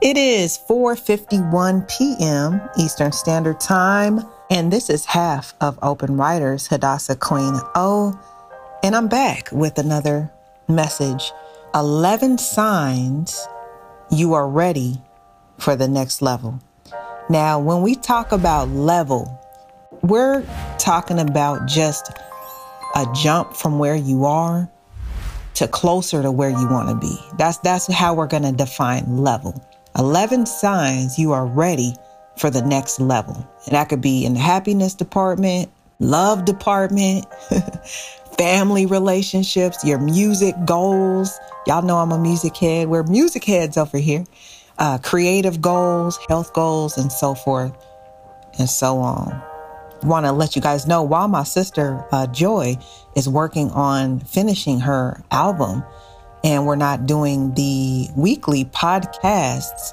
It is 4:51 p.m. Eastern Standard Time, and this is half of Open Writers Hadassah Queen O, and I'm back with another message. 11 signs you are ready for the next level. Now, when we talk about level, we're talking about just a jump from where you are to closer to where you want to be. That's that's how we're going to define level. 11 signs you are ready for the next level. And that could be in the happiness department, love department, family relationships, your music goals. Y'all know I'm a music head. We're music heads over here. Uh, creative goals, health goals, and so forth and so on. Want to let you guys know while my sister uh, Joy is working on finishing her album, and we're not doing the weekly podcasts,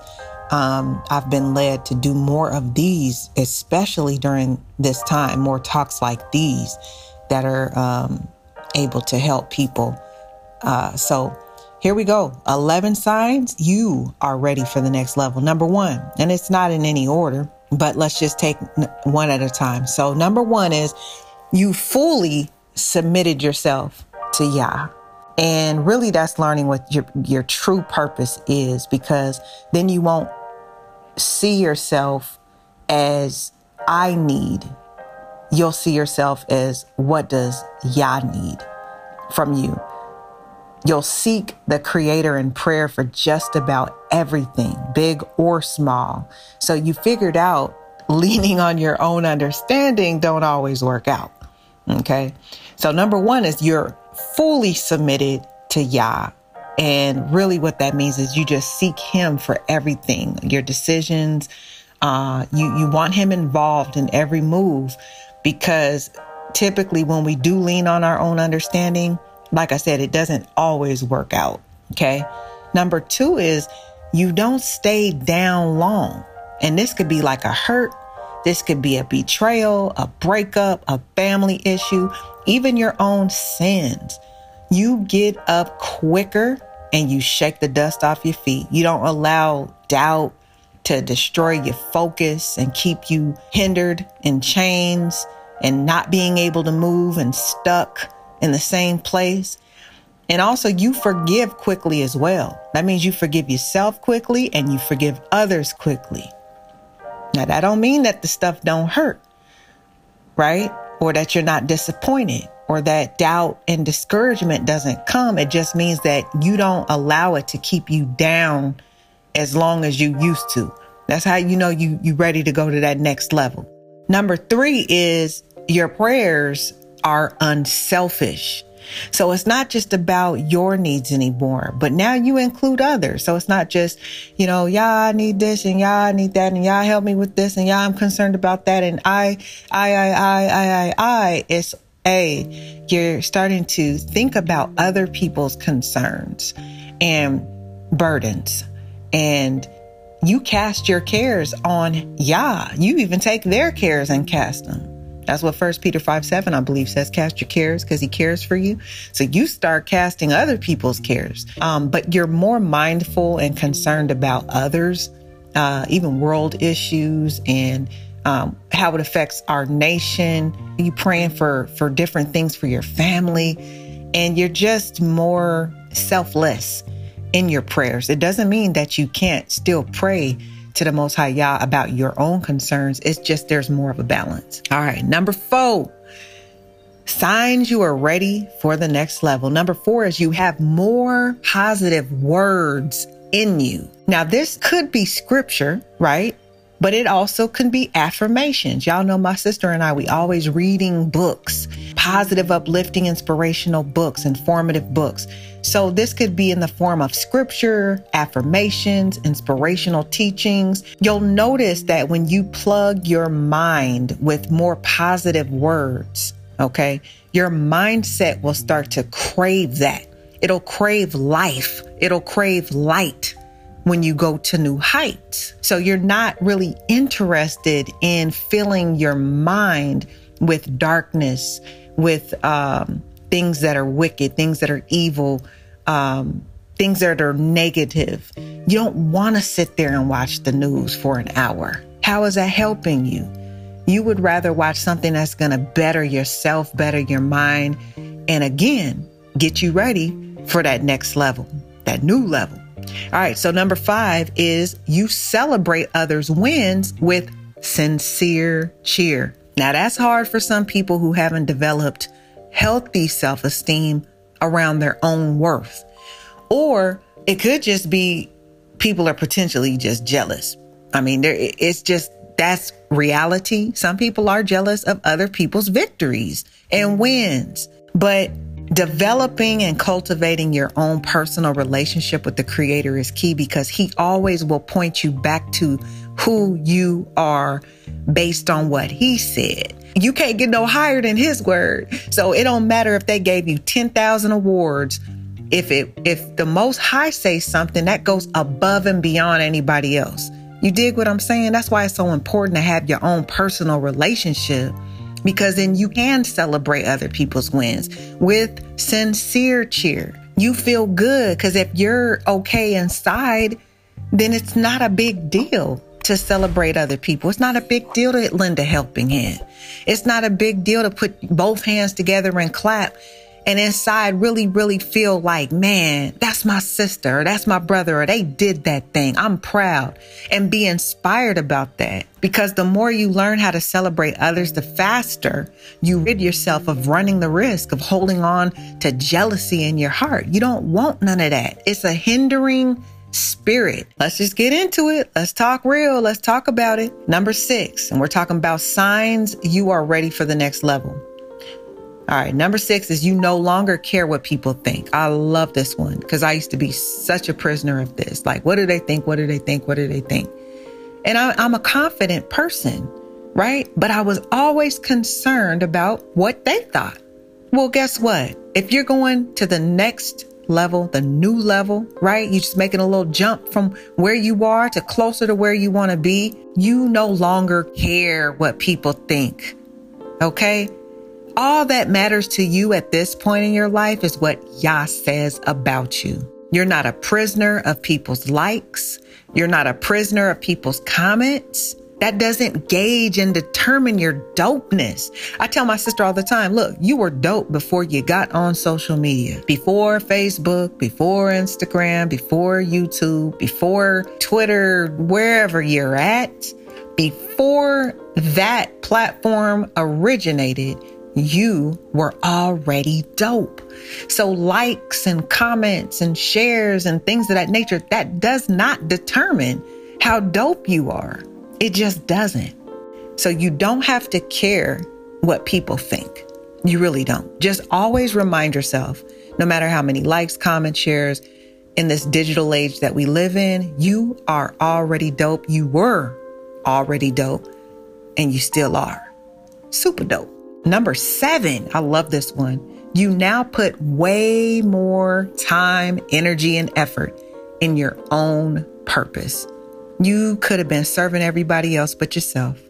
um, I've been led to do more of these, especially during this time, more talks like these that are um, able to help people. Uh, so here we go 11 signs you are ready for the next level. Number one, and it's not in any order, but let's just take one at a time. So, number one is you fully submitted yourself to Yah. And really, that's learning what your, your true purpose is because then you won't see yourself as I need. You'll see yourself as what does Yah need from you. You'll seek the Creator in prayer for just about everything, big or small. So you figured out leaning on your own understanding don't always work out. Okay. So number one is you're fully submitted to Yah. And really what that means is you just seek him for everything, your decisions. Uh, you, you want him involved in every move because typically when we do lean on our own understanding, like I said, it doesn't always work out. Okay. Number two is you don't stay down long. And this could be like a hurt. This could be a betrayal, a breakup, a family issue, even your own sins. You get up quicker and you shake the dust off your feet. You don't allow doubt to destroy your focus and keep you hindered in chains and not being able to move and stuck in the same place. And also, you forgive quickly as well. That means you forgive yourself quickly and you forgive others quickly. Now, that don't mean that the stuff don't hurt, right? Or that you're not disappointed or that doubt and discouragement doesn't come. It just means that you don't allow it to keep you down as long as you used to. That's how you know you you ready to go to that next level. Number 3 is your prayers are unselfish. So it's not just about your needs anymore, but now you include others. So it's not just, you know, yeah, I need this and yeah, I need that and yeah, help me with this and yeah, I'm concerned about that and I, I, I, I, I, I, I. It's a, you're starting to think about other people's concerns and burdens and you cast your cares on Yah. You even take their cares and cast them. That's what First Peter 5 7, I believe, says cast your cares because he cares for you. So you start casting other people's cares. Um, but you're more mindful and concerned about others, uh, even world issues and um, how it affects our nation. You praying for for different things for your family, and you're just more selfless in your prayers. It doesn't mean that you can't still pray to the Most High Yah about your own concerns. It's just there's more of a balance. All right. Number four, signs you are ready for the next level. Number four is you have more positive words in you. Now, this could be scripture, right? But it also can be affirmations. Y'all know my sister and I, we always reading books, positive, uplifting, inspirational books, informative books. So this could be in the form of scripture, affirmations, inspirational teachings. You'll notice that when you plug your mind with more positive words, okay, your mindset will start to crave that. It'll crave life. It'll crave light when you go to new heights. So you're not really interested in filling your mind with darkness, with um, things that are wicked, things that are evil, um, things that are negative. You don't want to sit there and watch the news for an hour. How is that helping you? You would rather watch something that's going to better yourself, better your mind, and again, get you ready for that next level, that new level. All right. So number five is you celebrate others' wins with sincere cheer. Now that's hard for some people who haven't developed healthy self esteem around their own worth. Or it could just be people are potentially just jealous. I mean, there, it's just that's reality. Some people are jealous of other people's victories and wins, but developing and cultivating your own personal relationship with the creator is key because he always will point you back to who you are based on what he said. You can't get no higher than his word. So it don't matter if they gave you 10,000 awards. If it if the most high says something that goes above and beyond anybody else. You dig what I'm saying? That's why it's so important to have your own personal relationship because then you can celebrate other people's wins with sincere cheer. You feel good because if you're okay inside, then it's not a big deal to celebrate other people. It's not a big deal to lend a helping hand. It's not a big deal to put both hands together and clap and inside really, really feel like, man, that's my sister, that's my brother, or they did that thing. I'm proud and be inspired about that. Because the more you learn how to celebrate others, the faster you rid yourself of running the risk of holding on to jealousy in your heart. You don't want none of that. It's a hindering spirit. Let's just get into it. Let's talk real. Let's talk about it. Number six, and we're talking about signs you are ready for the next level. All right, number six is you no longer care what people think. I love this one because I used to be such a prisoner of this. Like, what do they think? What do they think? What do they think? And I, I'm a confident person, right? But I was always concerned about what they thought. Well, guess what? If you're going to the next level, the new level, right? You're just making a little jump from where you are to closer to where you want to be. You no longer care what people think. Okay. All that matters to you at this point in your life is what Yah says about you. You're not a prisoner of people's likes. You're not a prisoner of people's comments. That doesn't gauge and determine your dopeness. I tell my sister all the time, look, you were dope before you got on social media, before Facebook, before Instagram, before YouTube, before Twitter, wherever you're at. Before that platform originated, you were already dope. So likes and comments and shares and things of that nature, that does not determine how dope you are. It just doesn't. So you don't have to care what people think. You really don't. Just always remind yourself, no matter how many likes, comments, shares in this digital age that we live in, you are already dope. You were already dope and you still are. Super dope. Number seven, I love this one. You now put way more time, energy, and effort in your own purpose. You could have been serving everybody else but yourself,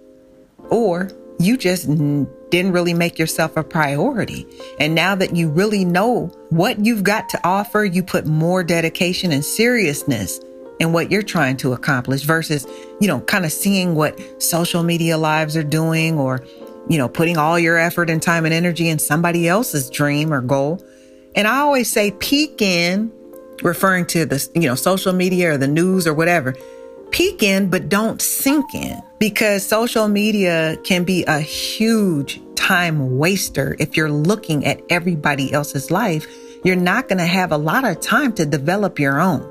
or you just didn't really make yourself a priority. And now that you really know what you've got to offer, you put more dedication and seriousness in what you're trying to accomplish versus, you know, kind of seeing what social media lives are doing or you know, putting all your effort and time and energy in somebody else's dream or goal. And I always say peek in, referring to the, you know, social media or the news or whatever. Peek in, but don't sink in because social media can be a huge time waster. If you're looking at everybody else's life, you're not going to have a lot of time to develop your own.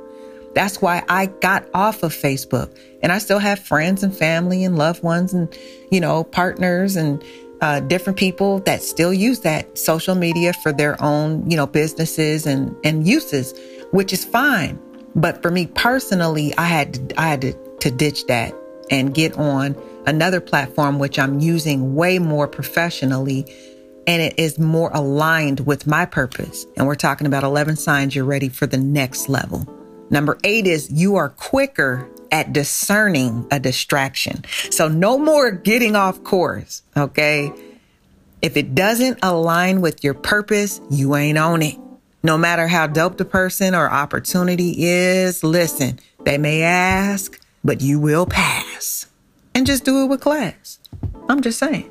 That's why I got off of Facebook and I still have friends and family and loved ones and, you know, partners and uh, different people that still use that social media for their own, you know, businesses and, and uses, which is fine. But for me personally, I had to, I had to, to ditch that and get on another platform, which I'm using way more professionally and it is more aligned with my purpose. And we're talking about 11 signs you're ready for the next level. Number eight is you are quicker at discerning a distraction. So no more getting off course. Okay. If it doesn't align with your purpose, you ain't on it. No matter how dope the person or opportunity is, listen, They may ask, but you will pass. And just do it with class. I'm just saying.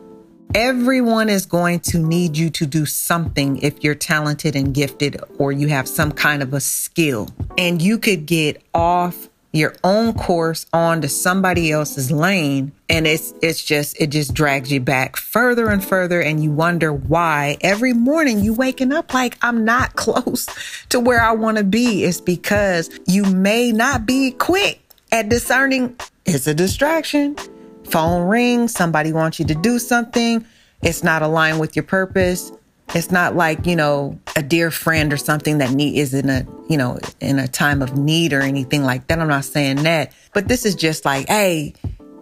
Everyone is going to need you to do something if you're talented and gifted or you have some kind of a skill. And you could get off your own course onto somebody else's lane and it's it's just it just drags you back further and further and you wonder why every morning you waking up like I'm not close to where I want to be. It's because you may not be quick at discerning. It's a distraction phone rings somebody wants you to do something it's not aligned with your purpose it's not like, you know, a dear friend or something that need is in a, you know, in a time of need or anything like that. I'm not saying that, but this is just like, hey,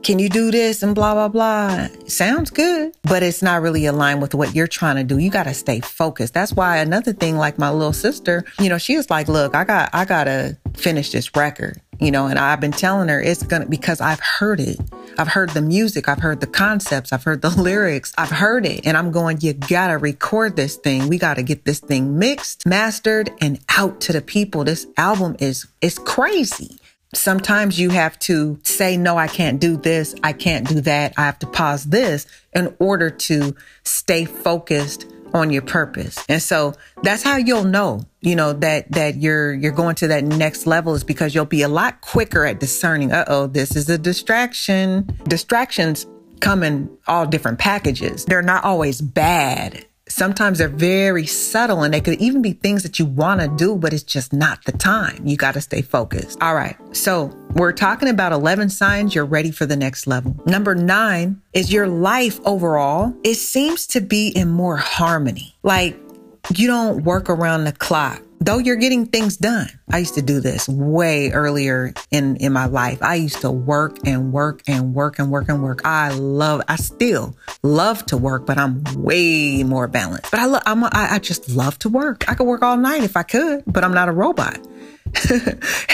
can you do this and blah blah blah. Sounds good but it's not really aligned with what you're trying to do. You got to stay focused. That's why another thing like my little sister you know she was like look i got i gotta finish this record you know, and I've been telling her it's gonna because I've heard it. I've heard the music, I've heard the concepts, I've heard the lyrics, I've heard it. And I'm going, you gotta record this thing. We gotta get this thing mixed, mastered, and out to the people. This album is is crazy. Sometimes you have to say, no, I can't do this. I can't do that. I have to pause this in order to stay focused on your purpose. And so that's how you'll know, you know, that, that you're, you're going to that next level is because you'll be a lot quicker at discerning, uh oh, this is a distraction. Distractions come in all different packages. They're not always bad. Sometimes they're very subtle and they could even be things that you want to do, but it's just not the time. You got to stay focused. All right. So we're talking about 11 signs you're ready for the next level. Number nine is your life overall. It seems to be in more harmony. Like you don't work around the clock though you're getting things done. I used to do this way earlier in, in my life. I used to work and work and work and work and work. I love, I still love to work, but I'm way more balanced. But I love, I'm a, I, I just love to work. I could work all night if I could, but I'm not a robot.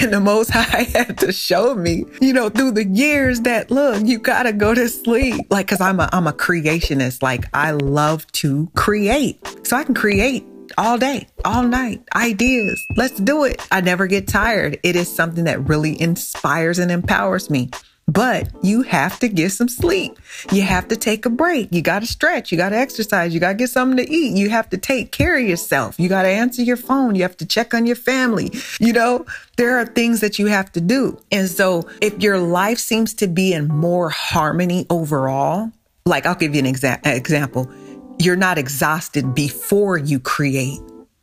and the most high had to show me, you know, through the years that look, you gotta go to sleep. Like, cause I'm a, I'm a creationist. Like I love to create. So I can create all day, all night, ideas. Let's do it. I never get tired. It is something that really inspires and empowers me. But you have to get some sleep. You have to take a break. You got to stretch. You got to exercise. You got to get something to eat. You have to take care of yourself. You got to answer your phone. You have to check on your family. You know, there are things that you have to do. And so if your life seems to be in more harmony overall, like I'll give you an exa- example you're not exhausted before you create,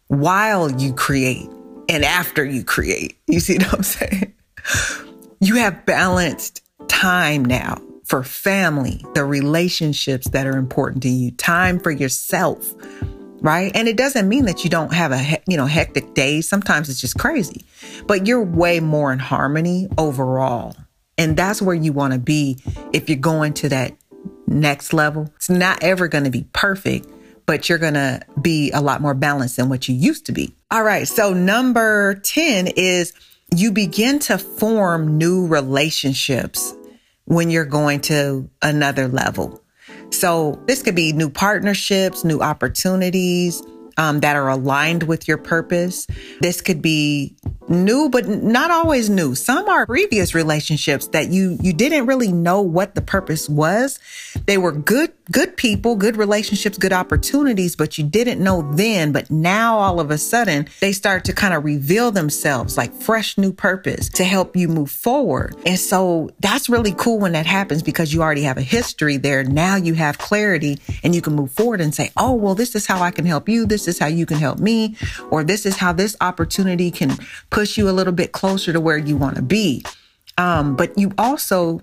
while you create, and after you create. You see what I'm saying? You have balanced time now for family, the relationships that are important to you, time for yourself, right? And it doesn't mean that you don't have a, you know, hectic day. Sometimes it's just crazy, but you're way more in harmony overall. And that's where you want to be if you're going to that next level. It's not ever going to be perfect, but you're going to be a lot more balanced than what you used to be. All right. So number 10 is you begin to form new relationships when you're going to another level. So this could be new partnerships, new opportunities, um, that are aligned with your purpose. This could be new, but not always new. Some are previous relationships that you, you didn't really know what the purpose was. They were good, good people, good relationships, good opportunities, but you didn't know then. But now all of a sudden they start to kind of reveal themselves like fresh new purpose to help you move forward. And so that's really cool when that happens because you already have a history there. Now you have clarity and you can move forward and say, Oh, well, this is how I can help you. This is how you can help me, or this is how this opportunity can push you a little bit closer to where you want to be. Um, but you also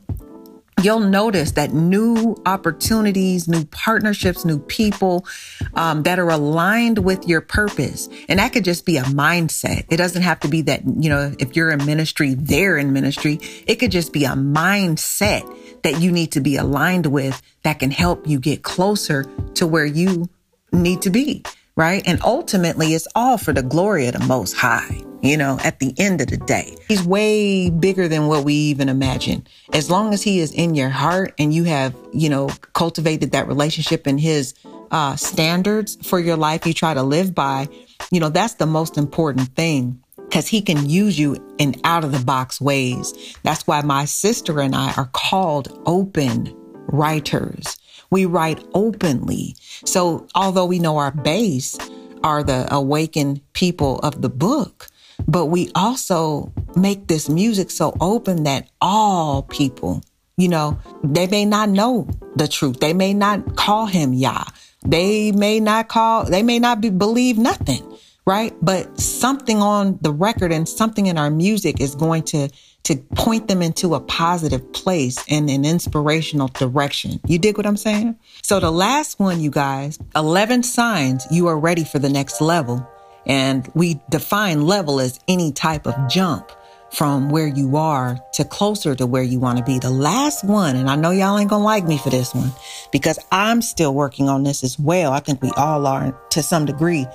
you'll notice that new opportunities, new partnerships, new people um, that are aligned with your purpose. And that could just be a mindset. It doesn't have to be that, you know, if you're in ministry, they're in ministry. It could just be a mindset that you need to be aligned with that can help you get closer to where you need to be right? And ultimately, it's all for the glory of the Most High. You know, at the end of the day, he's way bigger than what we even imagine. As long as he is in your heart and you have, you know, cultivated that relationship and his uh, standards for your life you try to live by, you know, that's the most important thing because he can use you in out of the box ways. That's why my sister and I are called open writers. We write openly. So although we know our base are the awakened people of the book, but we also make this music so open that all people, you know, they may not know the truth. They may not call him Yah. They may not call, they may not be, believe nothing right? But something on the record and something in our music is going to to point them into a positive place and an inspirational direction. You dig what I'm saying? So the last one, you guys, 11 signs you are ready for the next level. And we define level as any type of jump from where you are to closer to where you want to be. The last one, and I know y'all ain't gonna like me for this one because I'm still working on this as well. I think we all are to some degree.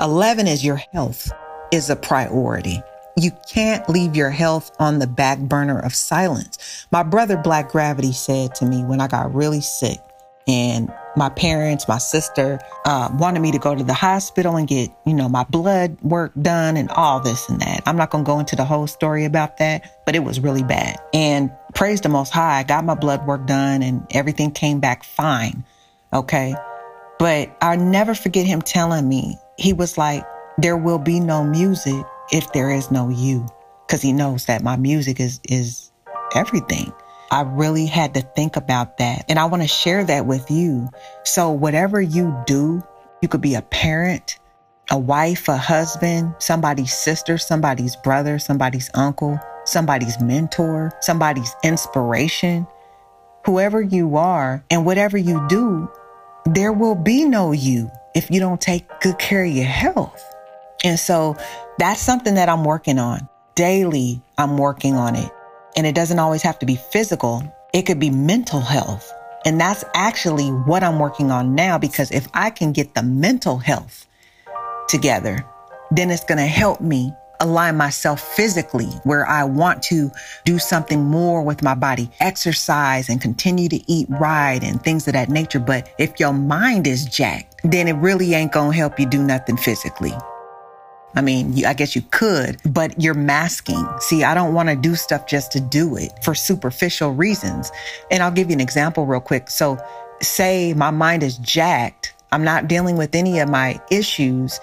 11 is your health is a priority. You can't leave your health on the back burner of silence. My brother Black Gravity said to me when I got really sick and my parents, my sister, uh, wanted me to go to the hospital and get, you know, my blood work done and all this and that. I'm not going to go into the whole story about that, but it was really bad. And praise the most high, I got my blood work done and everything came back fine. Okay. But I'll never forget him telling me he was like, there will be no music if there is no you. Cause he knows that my music is, is everything. I really had to think about that. And I want to share that with you. So whatever you do, you could be a parent, a wife, a husband, somebody's sister, somebody's brother, somebody's uncle, somebody's mentor, somebody's inspiration, whoever you are and whatever you do, there will be no you if you don't take good care of your health. And so that's something that I'm working on. Daily, I'm working on it. And it doesn't always have to be physical. It could be mental health. And that's actually what I'm working on now because if I can get the mental health together, then it's going to help me align myself physically where I want to do something more with my body, exercise and continue to eat right and things of that nature. But if your mind is jacked, then it really ain't going to help you do nothing physically. I mean, you, I guess you could, but you're masking. See, I don't want to do stuff just to do it for superficial reasons. And I'll give you an example real quick. So say my mind is jacked. I'm not dealing with any of my issues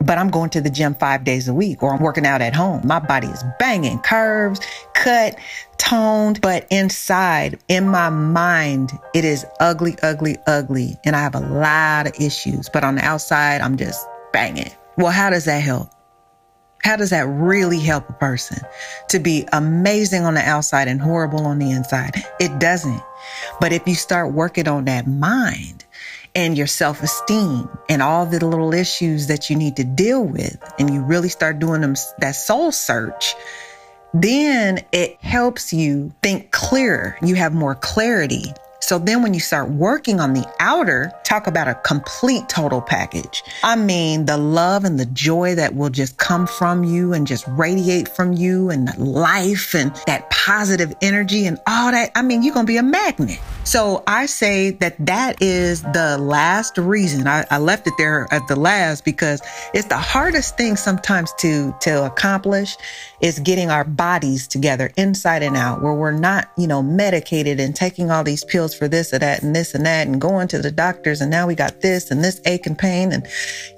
but I'm going to the gym five days a week or I'm working out at home. My body is banging, curves, cut, toned, but inside, in my mind, it is ugly, ugly, ugly. And I have a lot of issues, but on the outside, I'm just banging. Well, how does that help? How does that really help a person to be amazing on the outside and horrible on the inside? It doesn't. But if you start working on that mind, and your self esteem and all the little issues that you need to deal with, and you really start doing them, that soul search, then it helps you think clearer. You have more clarity so then when you start working on the outer, talk about a complete total package. I mean, the love and the joy that will just come from you and just radiate from you and life and that positive energy and all that. I mean, you're going to be a magnet. So I say that that is the last reason I, I left it there at the last because it's the hardest thing sometimes to, to accomplish is getting our bodies together inside and out where we're not, you know, medicated and taking all these pills for this or that and this and that and going to the doctors and now we got this and this ache and pain and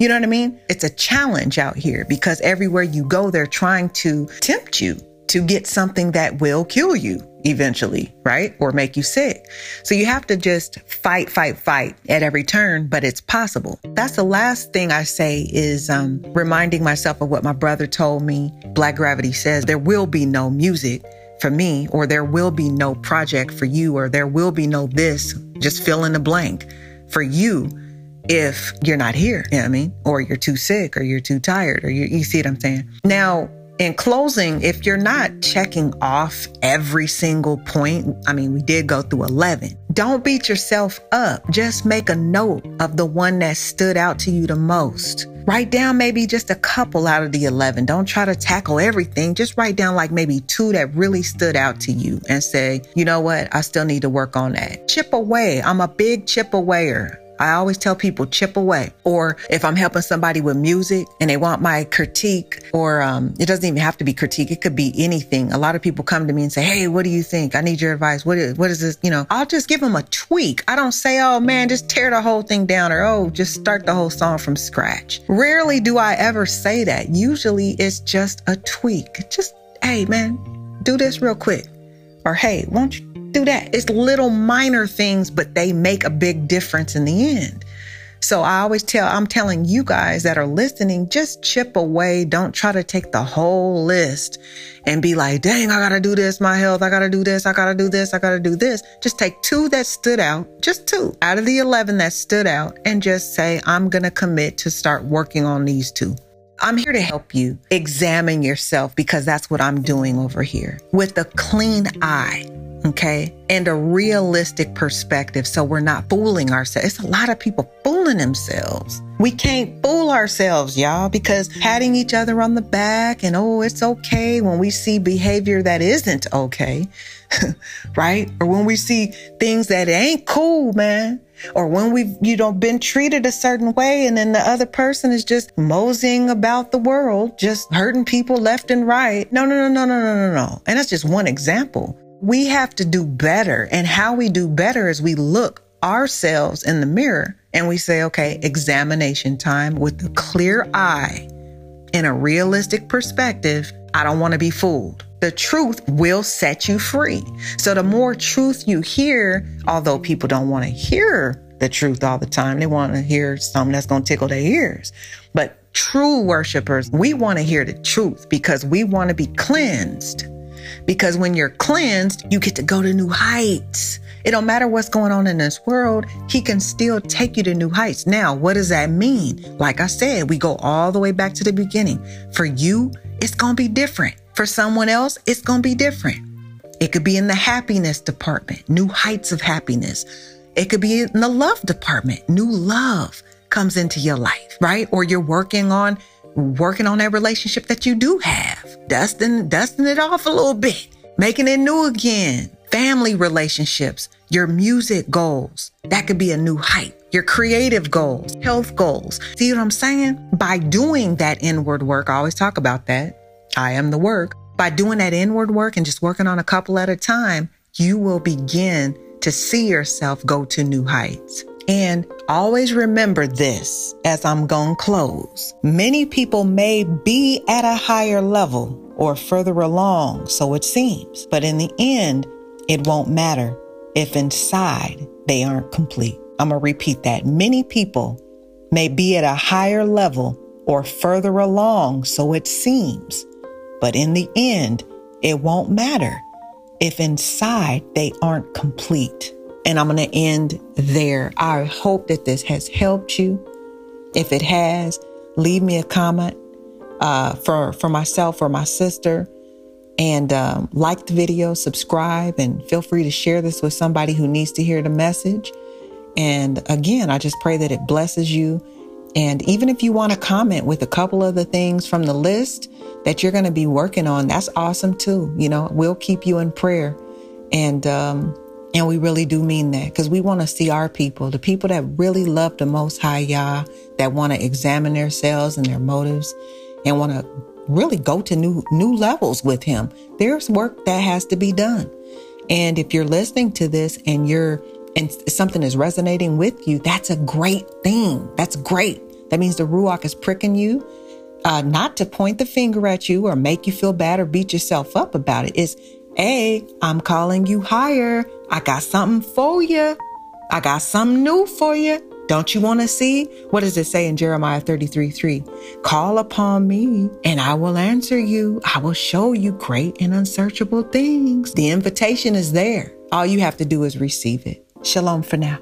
you know what I mean? It's a challenge out here because everywhere you go, they're trying to tempt you to get something that will kill you eventually, right? Or make you sick. So you have to just fight, fight, fight at every turn, but it's possible. That's the last thing I say is um, reminding myself of what my brother told me. Black Gravity says there will be no music for me, or there will be no project for you, or there will be no this, just fill in the blank for you if you're not here, you know what I mean? Or you're too sick, or you're too tired, or you, you see what I'm saying? Now, in closing, if you're not checking off every single point, I mean, we did go through 11. Don't beat yourself up. Just make a note of the one that stood out to you the most. Write down maybe just a couple out of the 11. Don't try to tackle everything. Just write down like maybe two that really stood out to you and say, you know what? I still need to work on that. Chip away. I'm a big chip awayer. I always tell people chip away. Or if I'm helping somebody with music and they want my critique, or um, it doesn't even have to be critique, it could be anything. A lot of people come to me and say, Hey, what do you think? I need your advice. What is, what is this? You know, I'll just give them a tweak. I don't say, Oh man, just tear the whole thing down or Oh, just start the whole song from scratch. Rarely do I ever say that. Usually it's just a tweak. Just, Hey man, do this real quick. Or Hey, won't you do that. It's little minor things, but they make a big difference in the end. So I always tell, I'm telling you guys that are listening, just chip away. Don't try to take the whole list and be like, dang, I gotta do this, my health. I gotta do this. I gotta do this. I gotta do this. Just take two that stood out, just two out of the 11 that stood out and just say, I'm gonna commit to start working on these two. I'm here to help you examine yourself because that's what I'm doing over here with a clean eye okay? And a realistic perspective so we're not fooling ourselves. It's a lot of people fooling themselves. We can't fool ourselves, y'all, because patting each other on the back and, oh, it's okay when we see behavior that isn't okay, right? Or when we see things that ain't cool, man. Or when we've, you know, been treated a certain way and then the other person is just moseying about the world, just hurting people left and right. No, no, no, no, no, no, no, no. And that's just one example. We have to do better. And how we do better is we look ourselves in the mirror and we say, okay, examination time with a clear eye in a realistic perspective. I don't want to be fooled. The truth will set you free. So the more truth you hear, although people don't want to hear the truth all the time, they want to hear something that's going to tickle their ears. But true worshipers, we want to hear the truth because we want to be cleansed. Because when you're cleansed, you get to go to new heights. It don't matter what's going on in this world, he can still take you to new heights. Now, what does that mean? Like I said, we go all the way back to the beginning. For you, it's going to be different. For someone else, it's going to be different. It could be in the happiness department, new heights of happiness. It could be in the love department, new love comes into your life, right? Or you're working on working on that relationship that you do have, dusting, dusting it off a little bit, making it new again. Family relationships, your music goals, that could be a new height. Your creative goals, health goals. See what I'm saying? By doing that inward work, I always talk about that. I am the work. By doing that inward work and just working on a couple at a time, you will begin to see yourself go to new heights. And always remember this as I'm going to close. Many people may be at a higher level or further along, so it seems, but in the end, it won't matter if inside they aren't complete. I'm going to repeat that. Many people may be at a higher level or further along, so it seems, but in the end, it won't matter if inside they aren't complete. And I'm going to end there. I hope that this has helped you. If it has, leave me a comment uh, for for myself or my sister, and um, like the video, subscribe, and feel free to share this with somebody who needs to hear the message. And again, I just pray that it blesses you. And even if you want to comment with a couple of the things from the list that you're going to be working on, that's awesome too. You know, we'll keep you in prayer. And um, and we really do mean that because we want to see our people, the people that really love the Most High Yah, that want to examine themselves and their motives and want to really go to new, new levels with Him. There's work that has to be done. And if you're listening to this and you're, and something is resonating with you, that's a great thing. That's great. That means the Ruach is pricking you, uh, not to point the finger at you or make you feel bad or beat yourself up about it. It's Hey, I'm calling you higher. I got something for you. I got something new for you. Don't you want to see? What does it say in Jeremiah 33 3? Call upon me and I will answer you. I will show you great and unsearchable things. The invitation is there. All you have to do is receive it. Shalom for now.